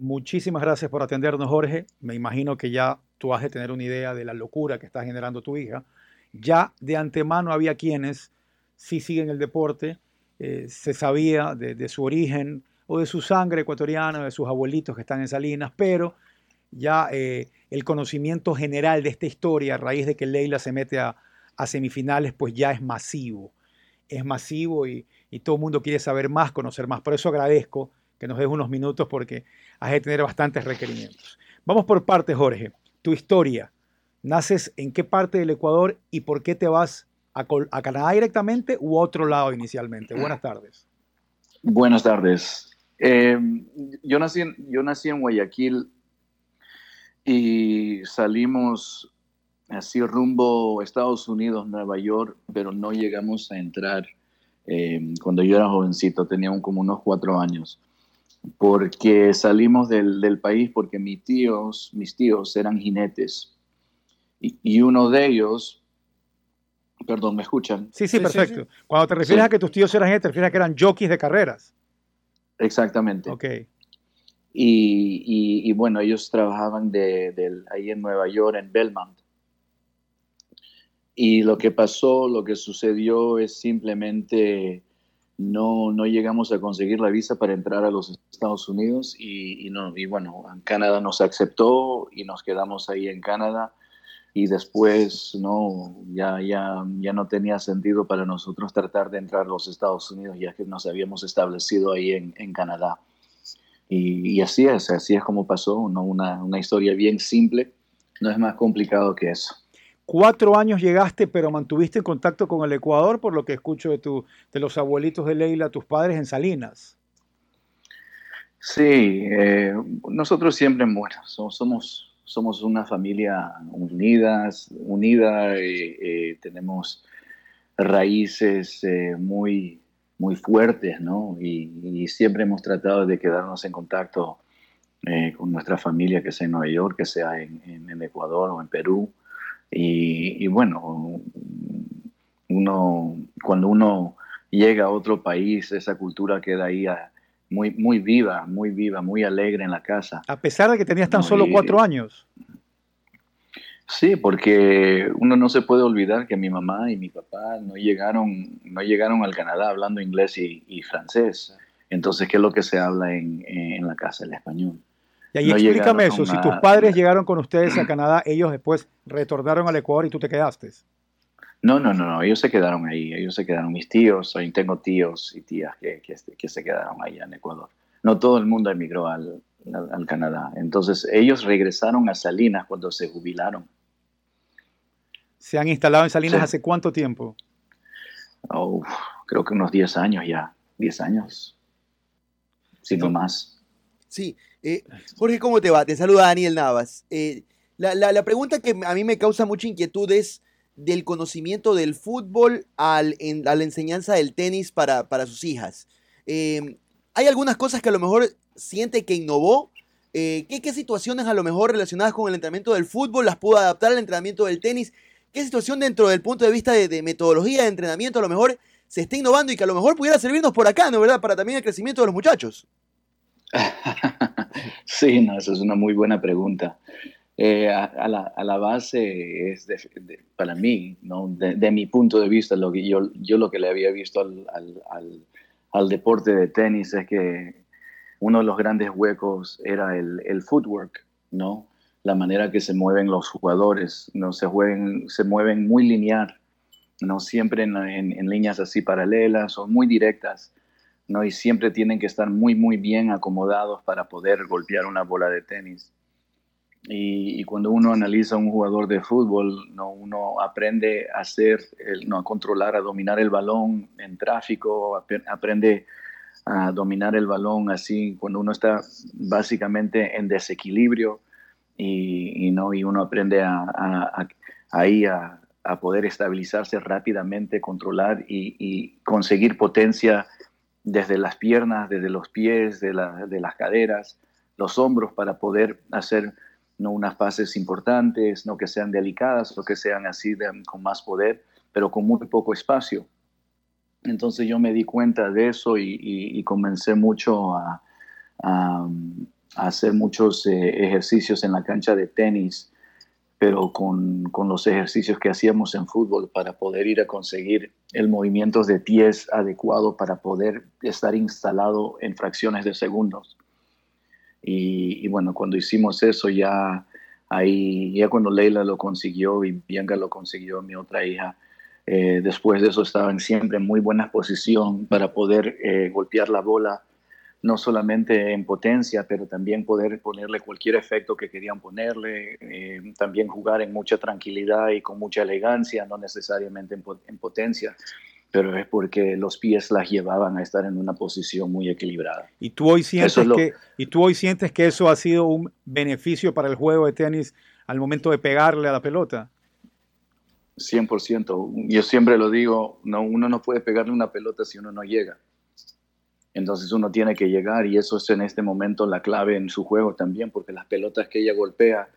Muchísimas gracias por atendernos, Jorge. Me imagino que ya tú has de tener una idea de la locura que está generando tu hija. Ya de antemano había quienes sí siguen el deporte, eh, se sabía de, su origen o de su sangre ecuatoriana, de sus abuelitos que están en Salinas, pero ya eh, el conocimiento general de esta historia a raíz de que Leila se mete a, semifinales, pues ya es masivo. Es masivo y, y todo el mundo quiere saber más, conocer más. Por eso agradezco que nos des unos minutos porque has de tener bastantes requerimientos. Vamos por partes, Jorge. Tu historia. ¿Naces en qué parte del Ecuador y por qué te vas a, Canadá directamente u otro lado inicialmente? Buenas tardes. Buenas tardes. Em, yo, nací en, yo nací en Guayaquil y salimos así rumbo a Estados Unidos, Nueva York, pero no llegamos a entrar em, cuando yo era jovencito, tenía como unos cuatro años porque salimos del, país porque mis tíos, mis tíos eran jinetes y, uno de ellos, perdón, ¿me escuchan? Sí, sí, perfecto. Cuando te refieres a que tus tíos eran jinetes, te refieres a que eran jockeys de carreras. Exactamente. Ok. Y, bueno, ellos trabajaban de, ahí en Nueva York, en Belmont. Y lo que pasó, lo que sucedió es simplemente no, no llegamos a conseguir la visa para entrar a los Estados Unidos y, no, y bueno, Canadá nos aceptó y nos quedamos ahí en Canadá y después no, ya, ya, ya no tenía sentido para nosotros tratar de entrar a los Estados Unidos ya que nos habíamos establecido ahí en, en Canadá. Y, así es, así es como pasó, ¿no? una, una historia bien simple, no es más complicado que eso. Cuatro años llegaste, pero mantuviste contacto con el Ecuador, por lo que escucho de, tu, de los abuelitos de Leila, tus padres en Salinas. Sí, eh, nosotros siempre, bueno, somos, somos una familia unidas, unida, eh, eh, tenemos raíces muy, muy fuertes, ¿no? Y, siempre hemos tratado de quedarnos en contacto con nuestra familia, que sea en Nueva York, que sea en, en Ecuador o en Perú. Y, bueno, uno, cuando uno llega a otro país, esa cultura queda ahí ah, muy, muy viva, muy viva, muy alegre en la casa. A pesar de que tenías tan solo cuatro años. Sí, porque uno no se puede olvidar que mi mamá y mi papá no llegaron, no llegaron al Canadá hablando inglés y, francés. Entonces, ¿qué es lo que se habla en, en la casa? El español. Y ahí explícame eso, si tus padres llegaron con ustedes a Canadá, ellos después retornaron al Ecuador y tú te quedaste. No, no, no, no, ellos se quedaron ahí, ellos se quedaron, mis tíos, tengo tíos y tías que, que, se quedaron allá en Ecuador. No todo el mundo emigró al, al, Canadá, entonces ellos regresaron a Salinas cuando se jubilaron. ¿Se han instalado en Salinas hace cuánto tiempo? Oh, creo que unos 10 años ya, 10 años, si no más. Sí, eh, Jorge, ¿cómo te va? Te saluda Daniel Navas. Eh, la, pregunta que a mí me causa mucha inquietud es del conocimiento del fútbol al, a la enseñanza del tenis para, sus hijas. Em, ¿Hay algunas cosas que a lo mejor siente que innovó? Eh, ¿qué, situaciones a lo mejor relacionadas con el entrenamiento del fútbol las pudo adaptar al entrenamiento del tenis? ¿Qué situación dentro del punto de vista de, de metodología de entrenamiento a lo mejor se está innovando y que a lo mejor pudiera servirnos por acá, ¿no verdad? Para también el crecimiento de los muchachos. sí, no, esa es una muy buena pregunta. Eh, a, la, base es para mí, ¿no? De, mi punto de vista, lo que yo, yo lo que le había visto al, deporte de tenis es que uno de los grandes huecos era el, footwork, ¿no? La manera que se mueven los jugadores, ¿no? Se, jueguen, se mueven muy lineal, ¿no? Siempre en, en líneas así paralelas o muy directas. ¿No? Y siempre tienen que estar muy, muy bien acomodados para poder golpear una bola de tenis. Y, cuando uno analiza a un jugador de fútbol, ¿no? uno aprende a hacer, ¿no? a controlar, a dominar el balón en tráfico, aprende a dominar el balón así cuando uno está básicamente en desequilibrio y, ¿no? y uno aprende a, ahí a, poder estabilizarse rápidamente, controlar y, y conseguir potencia desde las piernas, desde los pies, de, las caderas, los hombros para poder hacer ¿no? unas fases importantes, no que sean delicadas o que sean así con más poder, pero con muy poco espacio. Entonces yo me di cuenta de eso y, comencé mucho a, hacer muchos eh, ejercicios en la cancha de tenis, pero con, con, los ejercicios que hacíamos en fútbol para poder ir a conseguir el movimiento de pies adecuado para poder estar instalado en fracciones de segundos. Y, bueno, cuando hicimos eso ya ahí, ya cuando Leila lo consiguió y Bianca lo consiguió, mi otra hija, eh, después de eso estaban siempre en muy buena posición para poder eh, golpear la bola, no solamente en potencia, pero también poder ponerle cualquier efecto que querían ponerle, eh, también jugar en mucha tranquilidad y con mucha elegancia, no necesariamente en, potencia, pero es porque los pies las llevaban a estar en una posición muy equilibrada. ¿Y tú hoy sientes, que, ¿y tú hoy sientes que eso ha sido un beneficio para el juego de tenis al momento de pegarle a la pelota? 100%. Yo siempre lo digo, no, uno no puede pegarle una pelota si uno no llega. Entonces uno tiene que llegar y eso es en este momento la clave en su juego también, porque las pelotas que ella golpea,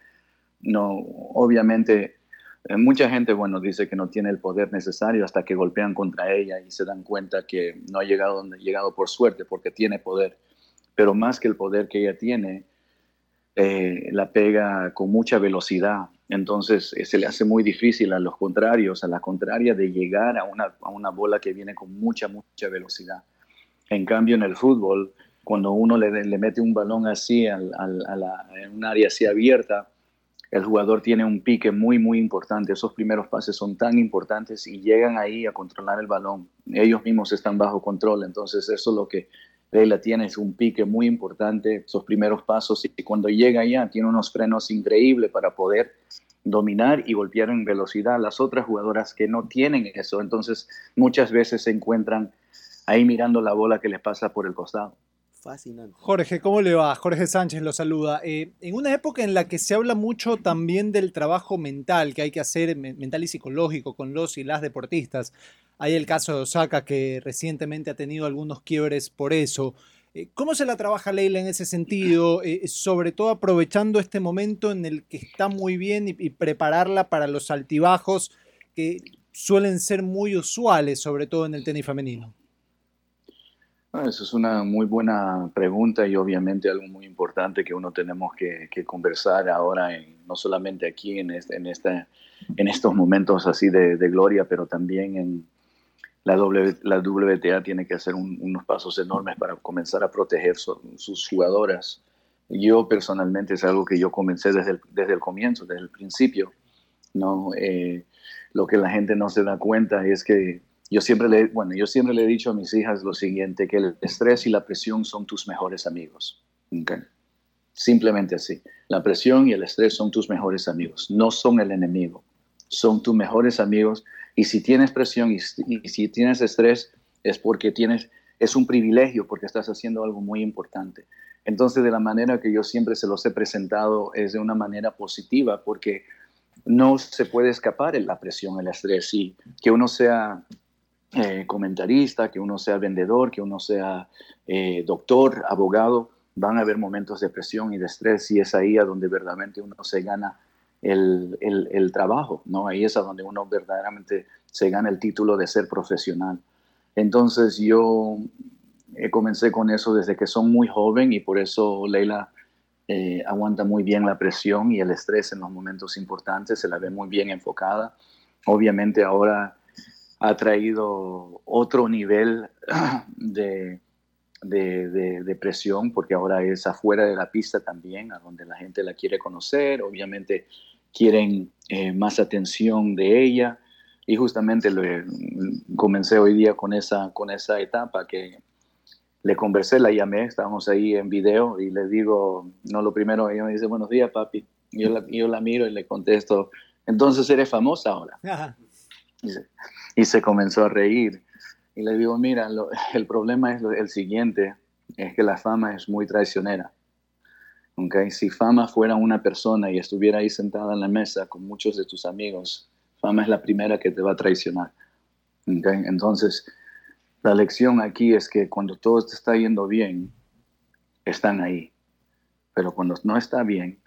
no, obviamente, eh, mucha gente, bueno, dice que no tiene el poder necesario hasta que golpean contra ella y se dan cuenta que no ha llegado donde llegado por suerte, porque tiene poder. Pero más que el poder que ella tiene, eh, la pega con mucha velocidad entonces eh, se le hace muy difícil a los contrarios, a la contraria, de llegar a una, a una bola que viene con mucha, mucha velocidad. En cambio, en el fútbol, cuando uno le, mete un balón así al, a la, en un área así abierta, el jugador tiene un pique muy, muy importante. Esos primeros pases son tan importantes y llegan ahí a controlar el balón. Ellos mismos están bajo control. Entonces, eso es lo que Leila tiene, es un pique muy importante, esos primeros pasos. Y cuando llega allá, tiene unos frenos increíbles para poder dominar y golpear en velocidad las otras jugadoras que no tienen eso. Entonces, muchas veces se encuentran ahí mirando la bola que les pasa por el costado. Fascinante. Jorge, ¿cómo le va? Jorge Sánchez lo saluda. Eh, en una época en la que se habla mucho también del trabajo mental que hay que hacer, mental y psicológico, con los y las deportistas. Hay el caso de Osaka que recientemente ha tenido algunos quiebres por eso. Eh, ¿Cómo se la trabaja Leila en ese sentido? Eh, sobre todo aprovechando este momento en el que está muy bien y, prepararla para los altibajos que suelen ser muy usuales, sobre todo en el tenis femenino. Ah, Esa es una muy buena pregunta y obviamente algo muy importante que uno tenemos que, conversar ahora, no solamente aquí en, este, en, en estos momentos así de gloria, pero también en, la, la WTA tiene que hacer unos pasos enormes para comenzar a proteger sus jugadoras. Yo personalmente es algo que yo comencé desde el, desde el comienzo, desde el principio. ¿no? Eh, lo que la gente no se da cuenta es que yo siempre, le, bueno, yo siempre le he dicho a mis hijas lo siguiente, que el estrés y la presión son tus mejores amigos. Simplemente así. La presión y el estrés son tus mejores amigos, no son el enemigo. Son tus mejores amigos y si tienes presión y, si tienes estrés, es porque tienes, es un privilegio, porque estás haciendo algo muy importante. Entonces, de la manera que yo siempre se los he presentado es de una manera positiva, porque no se puede escapar en la presión, el estrés, y que uno sea eh, comentarista, que uno sea vendedor, que uno sea eh, doctor, abogado, van a haber momentos de presión y de estrés y es ahí a donde verdaderamente uno se gana el, el, trabajo, ¿no? Ahí es a donde uno verdaderamente se gana el título de ser profesional. Entonces yo eh, comencé con eso desde que son muy joven y por eso Leila eh, aguanta muy bien la presión y el estrés en los momentos importantes, se la ve muy bien enfocada. Obviamente ahora ha traído otro nivel de, de, de, presión porque ahora es afuera de la pista también, a donde la gente la quiere conocer. Obviamente quieren eh, más atención de ella. Y justamente le, comencé hoy día con esa, con esa etapa que le conversé, la llamé, estábamos ahí en video y le digo, no, lo primero, ella me dice, buenos días, papi. Yo la, yo la miro y le contesto, entonces eres famosa ahora. Y, se, comenzó a reír. Y le digo, mira, el problema es el siguiente, es que la fama es muy traicionera. Okay. Si Fama fuera una persona y estuviera ahí sentada en la mesa con muchos de tus amigos, Fama es la primera que te va a traicionar. Okay. Entonces, la lección aquí es que cuando todo te está yendo bien, están ahí. Pero cuando no está bien,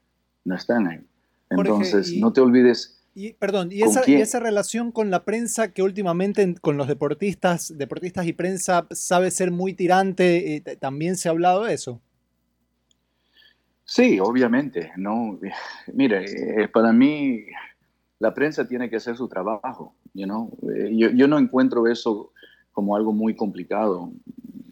no están ahí. Entonces, no te olvides. Y, perdón, ¿y esa, y esa, relación con la prensa que últimamente con los deportistas, deportistas y prensa sabe ser muy tirante, eh, también se ha hablado de eso? Sí, obviamente, no. Mire, eh, para mí la prensa tiene que hacer su trabajo, you know? Eh, yo, yo, no encuentro eso como algo muy complicado.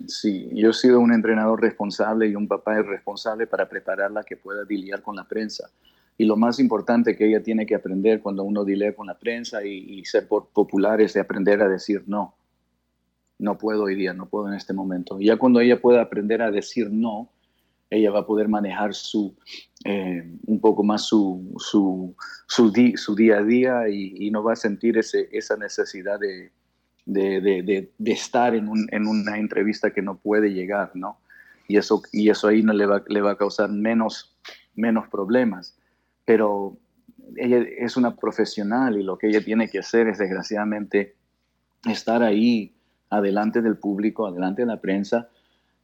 Sí, yo he sido un entrenador responsable y un papá responsable para prepararla que pueda lidiar con la prensa. Y lo más importante que ella tiene que aprender cuando uno dilea con la prensa y, ser popular es de aprender a decir no. No puedo hoy día, no puedo en este momento. Ya cuando ella pueda aprender a decir no, ella va a poder manejar su, eh, un poco más su, su, su, día a día y, y, no va a sentir ese, esa necesidad de, de, de, de estar en, un, en, una entrevista que no puede llegar, ¿no? Y eso, y eso ahí no le va, le va a causar menos, menos problemas. Pero ella es una profesional y lo que ella tiene que hacer es, desgraciadamente, estar ahí adelante del público, adelante de la prensa,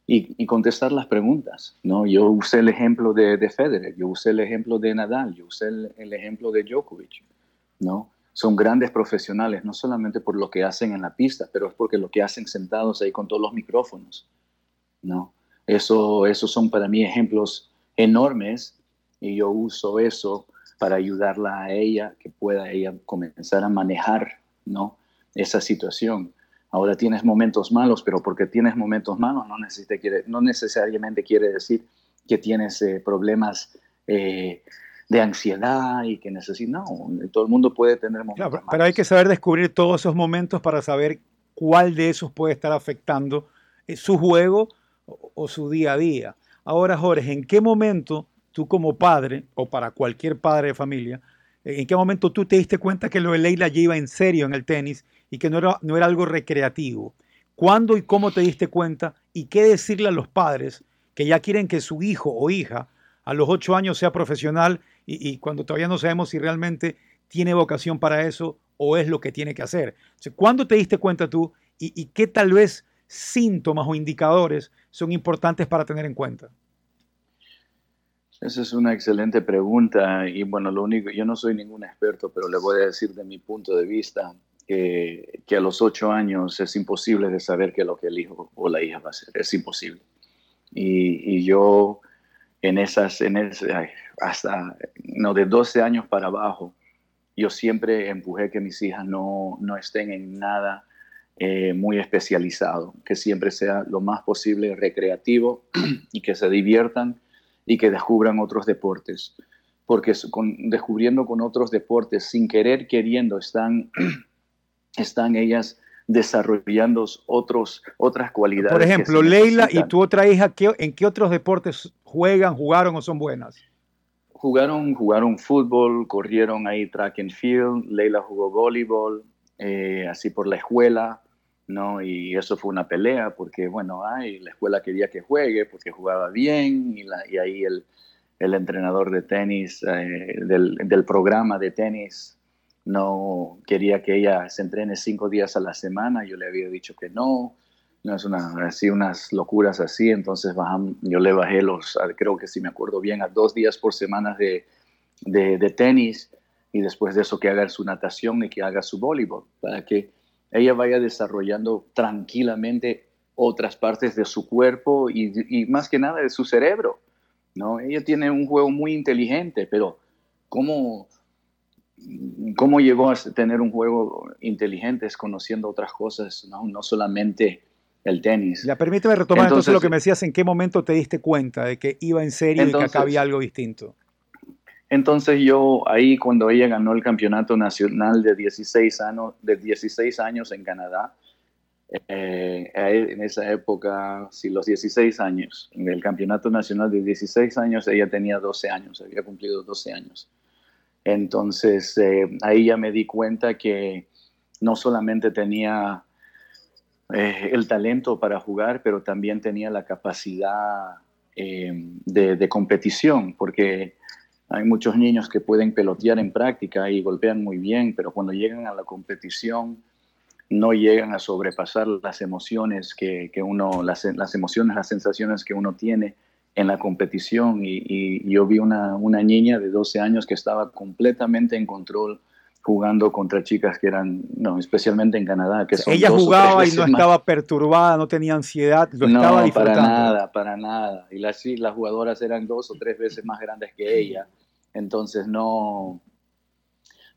y, contestar las preguntas. ¿no? Yo usé el ejemplo de, de Federer, yo usé el ejemplo de Nadal, yo usé el, el, ejemplo de Djokovic. ¿no? Son grandes profesionales, no solamente por lo que hacen en la pista, pero es porque lo que hacen sentados ahí con todos los micrófonos. ¿no? Eso, esos son para mí ejemplos enormes y yo uso eso para ayudarla a ella, que pueda ella comenzar a manejar ¿no? esa situación. Ahora tienes momentos malos, pero porque tienes momentos malos no, quiere, no necesariamente quiere decir que tienes eh, problemas eh, de ansiedad y que necesitas. No, todo el mundo puede tener momentos claro, malos. Pero hay que saber descubrir todos esos momentos para saber cuál de esos puede estar afectando eh, su juego o, o su día a día. Ahora, Jorge, ¿en qué momento tú como padre, o para cualquier padre de familia, en qué momento tú te diste cuenta que lo de Leila ya iba en serio en el tenis y que no era, no era algo recreativo. ¿Cuándo y cómo te diste cuenta? ¿Y qué decirle a los padres que ya quieren que su hijo o hija a los ocho años sea profesional y, cuando todavía no sabemos si realmente tiene vocación para eso o es lo que tiene que hacer? ¿Cuándo te diste cuenta tú y qué tal vez síntomas o indicadores son importantes para tener en cuenta? Esa es una excelente pregunta y bueno, lo único, yo no soy ningún experto, pero le voy a decir de mi punto de vista que, que, a los ocho años es imposible de saber qué es lo que el hijo o la hija va a hacer. Es imposible. Y, y yo en esas, en ese, hasta no, de 12 años para abajo, yo siempre empujé que mis hijas no, no estén en nada eh, muy especializado, que siempre sea lo más posible recreativo y que se diviertan y que descubran otros deportes. Porque con, descubriendo con otros deportes, sin querer, queriendo, están están ellas desarrollando otros, otras cualidades. Por ejemplo, Leila y tu otra hija, ¿en qué otros deportes juegan, jugaron o son buenas? Jugaron, jugaron fútbol, corrieron ahí track and field, Leila jugó voleibol, eh, así por la escuela, ¿no? Y eso fue una pelea porque, bueno, ay, la escuela quería que juegue porque jugaba bien y, la, y ahí el, el, entrenador de tenis, eh, del, del programa de tenis, no quería que ella se entrene cinco días a la semana, yo le había dicho que no, no es una, así unas locuras así, entonces bajam, yo le bajé los, creo que si me acuerdo bien, a dos días por semana de, de, de, tenis y después de eso que haga su natación y que haga su voleibol, para que ella vaya desarrollando tranquilamente otras partes de su cuerpo y, y más que nada de su cerebro, ¿no? Ella tiene un juego muy inteligente, pero ¿cómo cómo llegó a tener un juego inteligente es conociendo otras cosas, no, no solamente el tenis. Ya, permíteme retomar entonces, entonces, lo que me decías, ¿en qué momento te diste cuenta de que iba en serio entonces, y que acá había algo distinto? Entonces yo ahí cuando ella ganó el campeonato nacional de 16 años, de 16 años en Canadá, eh, en esa época, sí, los 16 años, en el campeonato nacional de 16 años, ella tenía 12 años, había cumplido 12 años. Entonces eh, ahí ya me di cuenta que no solamente tenía eh, el talento para jugar, pero también tenía la capacidad eh, de, de, competición, porque hay muchos niños que pueden pelotear en práctica y golpean muy bien, pero cuando llegan a la competición no llegan a sobrepasar las emociones que, que uno, las, las emociones, las sensaciones que uno tiene en la competición y, y yo vi una, una, niña de 12 años que estaba completamente en control jugando contra chicas que eran, no, especialmente en Canadá, que son Ella jugaba y no más- estaba perturbada, no tenía ansiedad, lo estaba no, disfrutando. para nada, para nada. Y las, las jugadoras eran dos o tres veces más grandes que ella, entonces no,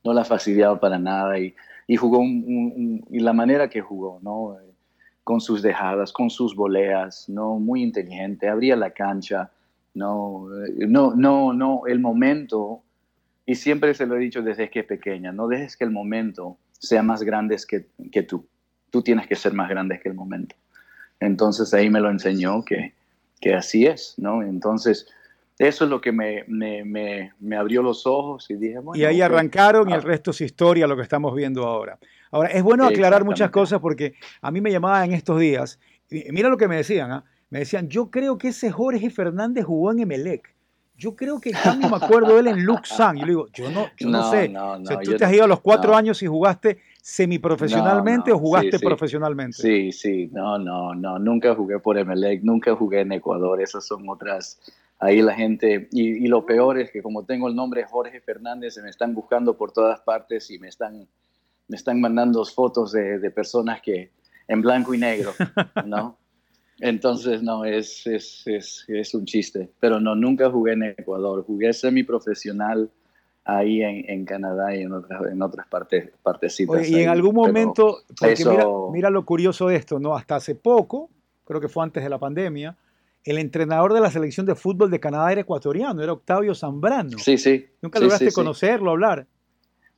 no la fastidiaba para nada y, y jugó un- y la manera que jugó, ¿no? Eh, Con sus dejadas, con sus voleas, ¿no? Muy inteligente, abría la cancha, no, Eh, no, no, no, el momento, y siempre se lo he dicho desde que es pequeña, no dejes que el momento sea más grande que, que tú. Tú tienes que ser más grande que el momento. Entonces ahí me lo enseñó que, que así es, ¿no? Entonces, eso es lo que me, me, me, me abrió los ojos y dije, bueno. Y ahí arrancaron y el Ah. resto es historia, lo que estamos viendo ahora. Ahora, es bueno aclarar muchas cosas porque a mí me llamaban en estos días, y mira lo que me decían, ¿ah? me decían, yo creo que ese Jorge Fernández jugó en Emelec. Yo creo que en cambio me acuerdo de él en Luxan. Yo le digo, yo no, yo no, sé. No, O no, sea, tú yo te has ido a los cuatro no. años y jugaste semiprofesionalmente o jugaste sí, sí. profesionalmente. Sí, sí, no, no, no, nunca jugué por Emelec, nunca jugué en Ecuador, esas son otras, ahí la gente, y, y lo peor es que como tengo el nombre Jorge Fernández, se me están buscando por todas partes y me están, me están mandando fotos de, de personas que en blanco y negro, ¿no? Entonces, no, es, es, es, es un chiste, pero no, nunca jugué en Ecuador, jugué semiprofesional ahí en, en Canadá y en otras, en otras partes, partecitas. Oye, y ahí, en algún momento, porque eso- mira, mira lo curioso de esto, ¿no? Hasta hace poco, creo que fue antes de la pandemia, el entrenador de la selección de fútbol de Canadá era ecuatoriano, era Octavio Zambrano. Sí, sí. Nunca sí, lograste sí, sí. conocerlo, hablar.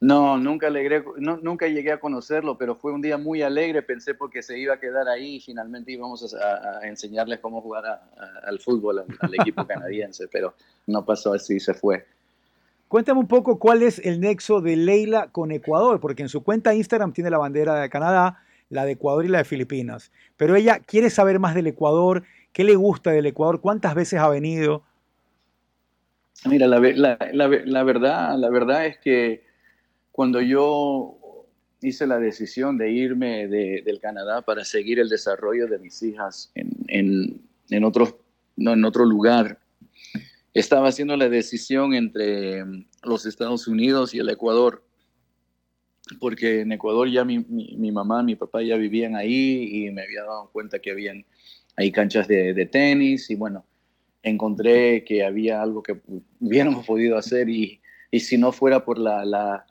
No, nunca, alegré, no, nunca llegué a conocerlo, pero fue un día muy alegre. Pensé porque se iba a quedar ahí y finalmente íbamos a, enseñarles cómo jugar a- a- al fútbol al, al equipo canadiense, pero no pasó así, se fue. Cuéntame un poco cuál es el nexo de Leila con Ecuador, porque en su cuenta de Instagram tiene la bandera de Canadá, la de Ecuador y la de Filipinas. Pero ella quiere saber más del Ecuador, qué le gusta del Ecuador, cuántas veces ha venido. Mira, la, ve- la- la ve- la verdad, la verdad es que cuando yo hice la decisión de irme de- del Canadá para seguir el desarrollo de mis hijas en, en, en otro, no, en otro lugar, estaba haciendo la decisión entre mm, los Estados Unidos y el Ecuador, porque en Ecuador ya mi, mi- mi mamá, mi papá ya vivían ahí y me había dado cuenta que habían ahí canchas de, de tenis y bueno, encontré que había algo que hubiéramos podido hacer y, y si no fuera por la, la,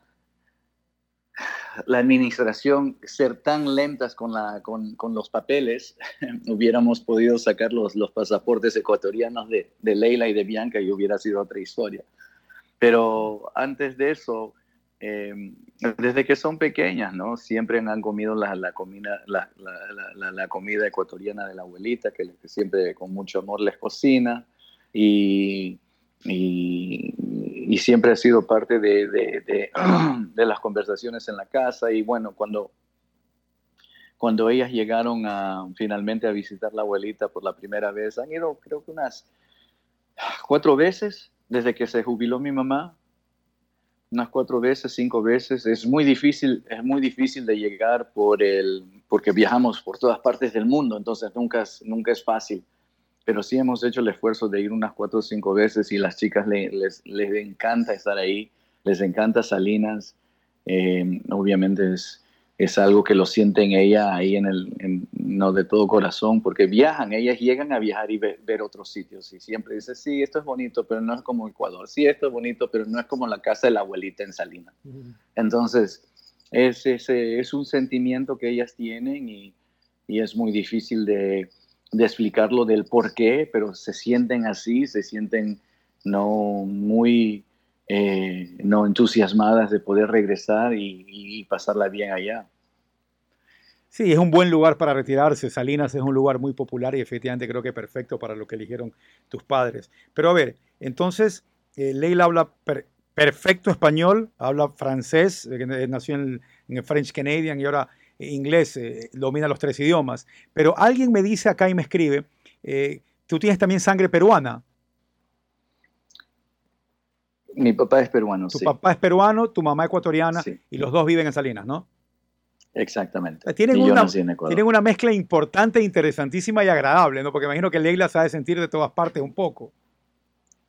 la administración ser tan lentas con, la, con, con los papeles, hubiéramos podido sacar los, los pasaportes ecuatorianos de, de Leila y de Bianca y hubiera sido otra historia. Pero antes de eso, eh, desde que son pequeñas, ¿no? Siempre han comido la, comida, ecuatoriana de la abuelita, que, siempre con mucho amor les cocina. Y, siempre ha sido parte de las conversaciones en la casa. Y bueno, cuando, cuando ellas llegaron a, finalmente a visitar la abuelita por la primera vez, han ido creo que unas cuatro veces desde que se jubiló mi mamá unas cuatro veces, cinco veces. Es muy difícil, es muy difícil de llegar por el, porque viajamos por todas partes del mundo, entonces nunca es, nunca es fácil. Pero sí hemos hecho el esfuerzo de ir unas cuatro o cinco veces y las chicas le- les, les encanta estar ahí, les encanta Salinas. Eh, obviamente es, es algo que lo sienten ella ahí en el, en- no de todo corazón, porque viajan, ellas llegan a viajar y ve- ver otros sitios y siempre dicen, sí, esto es bonito, pero no es como Ecuador, sí, esto es bonito, pero no es como la casa de la abuelita en Salinas. Entonces, es, ese es un sentimiento que ellas tienen y, y es muy difícil de, de explicarlo del por qué, pero se sienten así, se sienten no muy eh, no entusiasmadas de poder regresar y, pasarla bien allá. Sí, es un buen lugar para retirarse. Salinas es un lugar muy popular y efectivamente creo que perfecto para lo que eligieron tus padres. Pero a ver, entonces, eh, Leila habla per- perfecto español, habla francés, eh, que nació en, el French Canadian y ahora eh, inglés, eh, domina los tres idiomas. Pero alguien me dice acá y me escribe, eh, tú tienes también sangre peruana. Mi papá es peruano, Tu sí. papá es peruano, tu mamá ecuatoriana Sí. y los dos viven en Salinas, ¿no? Exactamente. Tienen una-. Tienen mezcla importante, interesantísima y agradable, ¿no? Porque imagino que Leila sabe sentir de todas partes un poco.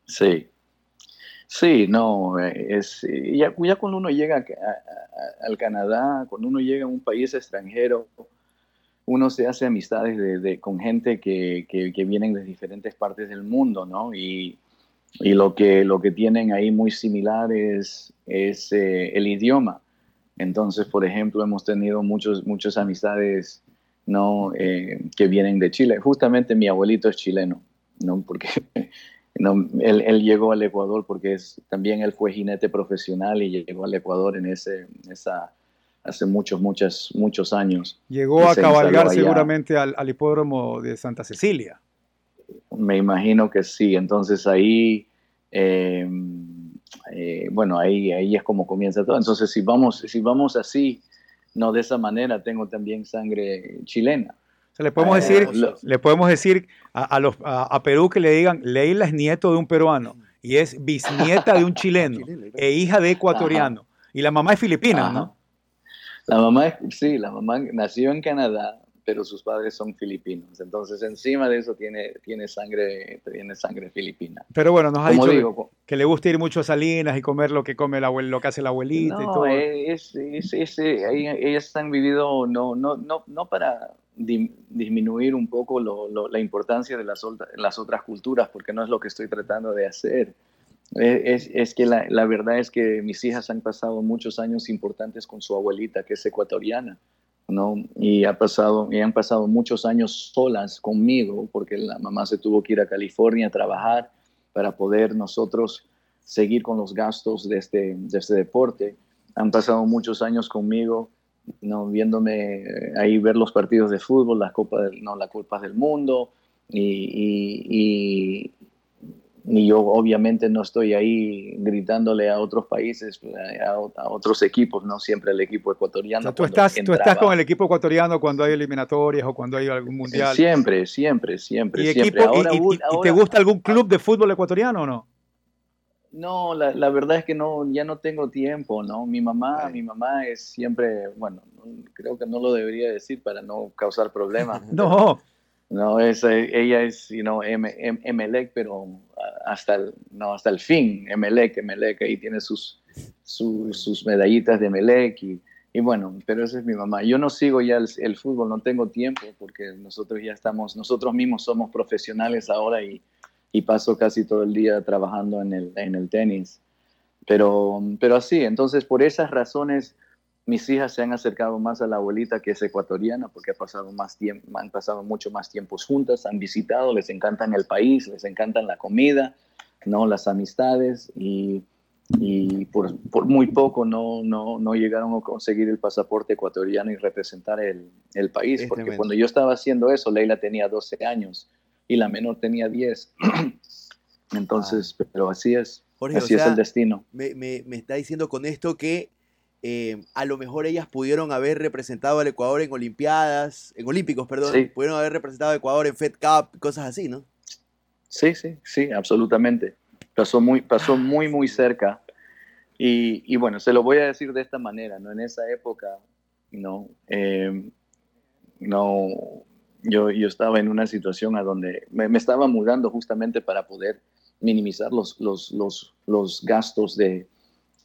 Sí. Sí, no, es, ya, ya cuando uno llega al Canadá, cuando uno llega a un país extranjero, uno se hace amistades de, con gente que, que, vienen de diferentes partes del mundo, ¿no? Y, y, lo, que, lo que tienen ahí muy similar es, es eh, el idioma. Entonces, por ejemplo, hemos tenido muchos, muchas amistades ¿no? Eh, que vienen de Chile. Justamente mi abuelito es chileno, ¿no? Porque no, él, él, llegó al Ecuador porque es, también él fue jinete profesional y llegó al Ecuador en ese, esa, hace muchos, muchos, muchos años. Llegó a cabalgar seguramente al, al, hipódromo de Santa Cecilia. Me imagino que sí. Entonces ahí, eh, eh, bueno, ahí, ahí es como comienza todo. Entonces si vamos, si vamos así, no de esa manera, tengo también sangre chilena. le podemos decir, le podemos decir a, los, a, Perú que le digan, Leila es nieto de un peruano y es bisnieta de un chileno e hija de ecuatoriano. Y la mamá es filipina, ¿no? La mamá, sí, la mamá nació en Canadá, pero sus padres son filipinos. Entonces, encima de eso tiene, tiene, sangre, tiene sangre filipina. Pero bueno, nos ha dicho que, le gusta ir mucho a Salinas y comer lo que come la lo que hace la abuelita y todo. Es, es, es, ellas han vivido no, no, no, no para disminuir un poco lo, la importancia de las, las otras culturas, porque no es lo que estoy tratando de hacer es, es que la, la, verdad es que mis hijas han pasado muchos años importantes con su abuelita, que es ecuatoriana, ¿no? Y, ha pasado, y han pasado muchos años solas conmigo, porque la mamá se tuvo que ir a California a trabajar para poder nosotros seguir con los gastos de este, de este deporte. Han pasado muchos años conmigo, ¿no? viéndome ahí ver los partidos de fútbol, las copas, no, las copas del mundo, y, y yo obviamente no estoy ahí gritándole a otros países, a, otros equipos, no siempre el equipo ecuatoriano. tú, estás, tú estás con el equipo ecuatoriano cuando hay eliminatorias o cuando hay algún mundial. Siempre, siempre, siempre. ¿Y, siempre. y, te gusta algún club de fútbol ecuatoriano o no? No, la, la, verdad es que no, ya no tengo tiempo, ¿no? Mi mamá, mi mamá es siempre, bueno, creo que no lo debería decir para no causar problemas. no. No, es, ella es, you know, Emelec, pero hasta el, no, hasta el fin, Emelec, Emelec, ahí tiene sus, sus, medallitas de Emelec y, y, bueno, pero esa es mi mamá. Yo no sigo ya el, fútbol, no tengo tiempo porque nosotros ya estamos, nosotros mismos somos profesionales ahora y, y paso casi todo el día trabajando en el, en el tenis. Pero, pero así, entonces por esas razones mis hijas se han acercado más a la abuelita que es ecuatoriana porque ha pasado más tiempo, han pasado mucho más tiempos juntas, han visitado, les encantan el país, les encantan la comida, no las amistades y, y por, por, muy poco no, no, no, llegaron a conseguir el pasaporte ecuatoriano y representar el, el país, porque cuando yo estaba haciendo eso, Leila tenía 12 años y la menor tenía 10. Entonces, ah. pero así es. así es el destino. Me, me, me está diciendo con esto que eh, a lo mejor ellas pudieron haber representado al Ecuador en Olimpiadas, en Olímpicos, perdón, pudieron haber representado al Ecuador en Fed Cup, cosas así, ¿no? Sí, sí, sí, absolutamente. Pasó muy, pasó muy, muy cerca. Y, bueno, se lo voy a decir de esta manera, ¿no? En esa época, no, eh, no, yo, yo estaba en una situación a donde me, me estaba mudando justamente para poder minimizar los, los, los, los gastos de,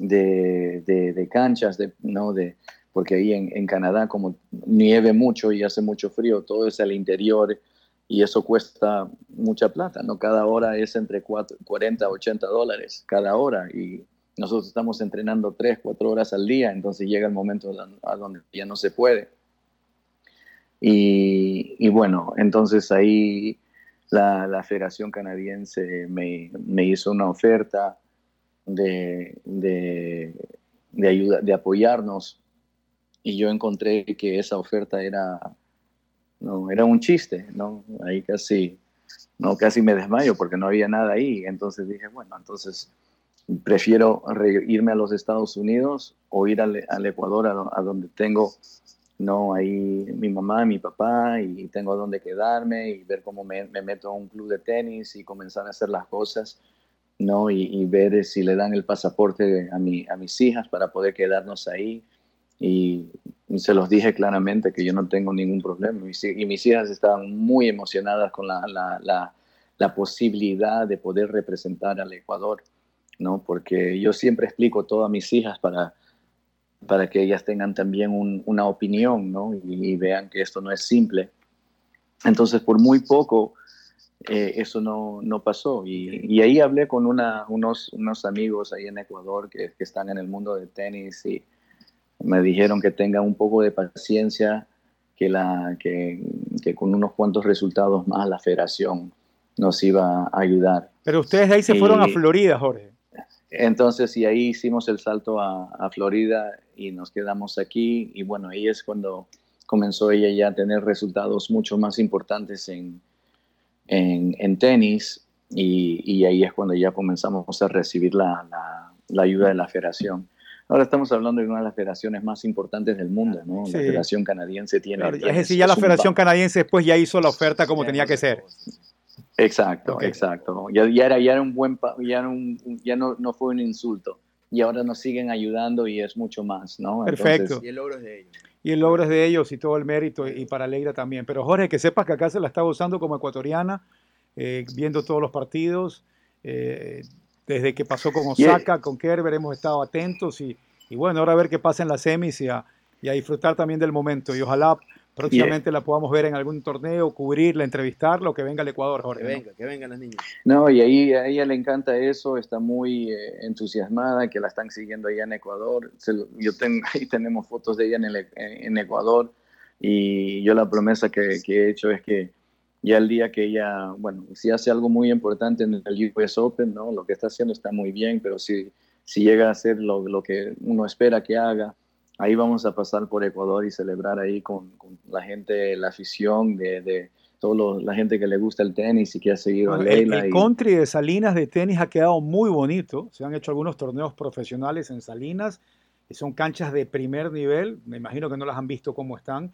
de, canchas, de, ¿no? de, porque ahí en, Canadá como nieve mucho y hace mucho frío, todo es al interior y eso cuesta mucha plata, ¿no? Cada hora es entre 40 a 80 dólares cada hora y nosotros estamos entrenando 3, 4 horas al día, entonces llega el momento a donde ya no se puede. Y, bueno, entonces ahí la, la Federación Canadiense me, me hizo una oferta de, de, ayuda, de apoyarnos y yo encontré que esa oferta era, no, era un chiste, ¿no? Ahí casi, no, casi me desmayo porque no había nada ahí. Entonces dije, bueno, entonces prefiero irme a los Estados Unidos o ir al, Ecuador a, donde tengo, no, ahí mi mamá, mi papá y tengo donde quedarme y ver cómo me meto a un club de tenis y comenzar a hacer las cosas ¿no? Y, ver si le dan el pasaporte a, mi, a mis hijas para poder quedarnos ahí. Y, se los dije claramente que yo no tengo ningún problema. Y, mis hijas estaban muy emocionadas con la, la, la, posibilidad de poder representar al Ecuador. ¿no? Porque yo siempre explico todo a mis hijas para, para que ellas tengan también una opinión, ¿no? Y, vean que esto no es simple. Entonces, por muy poco, eh, eso no, no pasó. Y, ahí hablé con una, unos, unos amigos ahí en Ecuador que, que están en el mundo del tenis y me dijeron que tenga un poco de paciencia, que, la, que, que, con unos cuantos resultados más la federación nos iba a ayudar. Pero ustedes de ahí se fueron a Florida, Jorge. Entonces, y ahí hicimos el salto a, a, Florida y nos quedamos aquí. Y bueno, ahí es cuando comenzó ella ya a tener resultados mucho más importantes en, en, en tenis. Y, y, ahí es cuando ya comenzamos a recibir la, la, la ayuda de la federación. Ahora estamos hablando de una de las federaciones más importantes del mundo, ¿no? La Federación Canadiense tiene... es decir, ya la Federación Canadiense después ya hizo la oferta como tenía que ser. Exacto, exacto. Ya, ya, era, ya era un buen... Ya, ya no, no fue un insulto. Y ahora nos siguen ayudando y es mucho más, ¿no? Perfecto. y el logro es de ellos. Y el logro es de ellos y todo el mérito y para Leira también. Pero Jorge, que sepas que acá se la está usando como ecuatoriana, eh, viendo todos los partidos. Eh, desde que pasó con Osaka, con Kerber, hemos estado atentos y, bueno, ahora a ver qué pasa en las semis y a, disfrutar también del momento. Y ojalá próximamente la podamos ver en algún torneo, cubrirla, entrevistarla o que venga al Ecuador, Jorge. Que venga, que vengan las niñas. No, y ahí a ella le encanta eso, está muy eh, entusiasmada que la están siguiendo allá en Ecuador. yo tengo, ahí tenemos fotos de ella en, en Ecuador y yo la promesa que, que he hecho es que ya el día que ella, bueno, si hace algo muy importante en el US Open, ¿no? Lo que está haciendo está muy bien, pero si, si llega a hacer lo, lo que uno espera que haga, ahí vamos a pasar por Ecuador y celebrar ahí con, con la gente, la afición de, de toda la gente que le gusta el tenis y que ha seguido a Leila. El, country de Salinas de tenis ha quedado muy bonito. Se han hecho algunos torneos profesionales en Salinas. Son canchas de primer nivel. Me imagino que no las han visto cómo están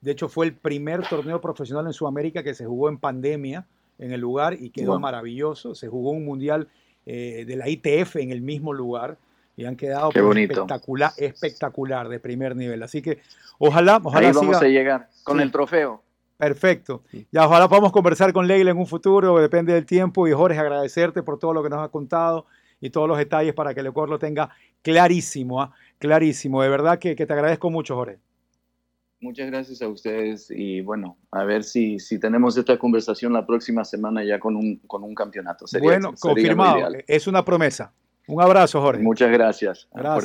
de hecho, fue el primer torneo profesional en Sudamérica que se jugó en pandemia en el lugar y quedó maravilloso. Se jugó un mundial eh, de la ITF en el mismo lugar y han quedado espectacular, espectacular de primer nivel. Así que ojalá, ojalá Ahí vamos a llegar con el trofeo. Perfecto. Ya ojalá podamos conversar con Leila en un futuro, depende del tiempo. Y Jorge, agradecerte por todo lo que nos has contado y todos los detalles para que el Ecuador lo tenga clarísimo, ¿ah? clarísimo. De verdad que, que te agradezco mucho, Jorge. Muchas gracias a ustedes y bueno, a ver si, si tenemos esta conversación la próxima semana ya con un, con un campeonato. bueno, confirmado. Es una promesa. Un abrazo, Jorge. Muchas gracias. Gracias.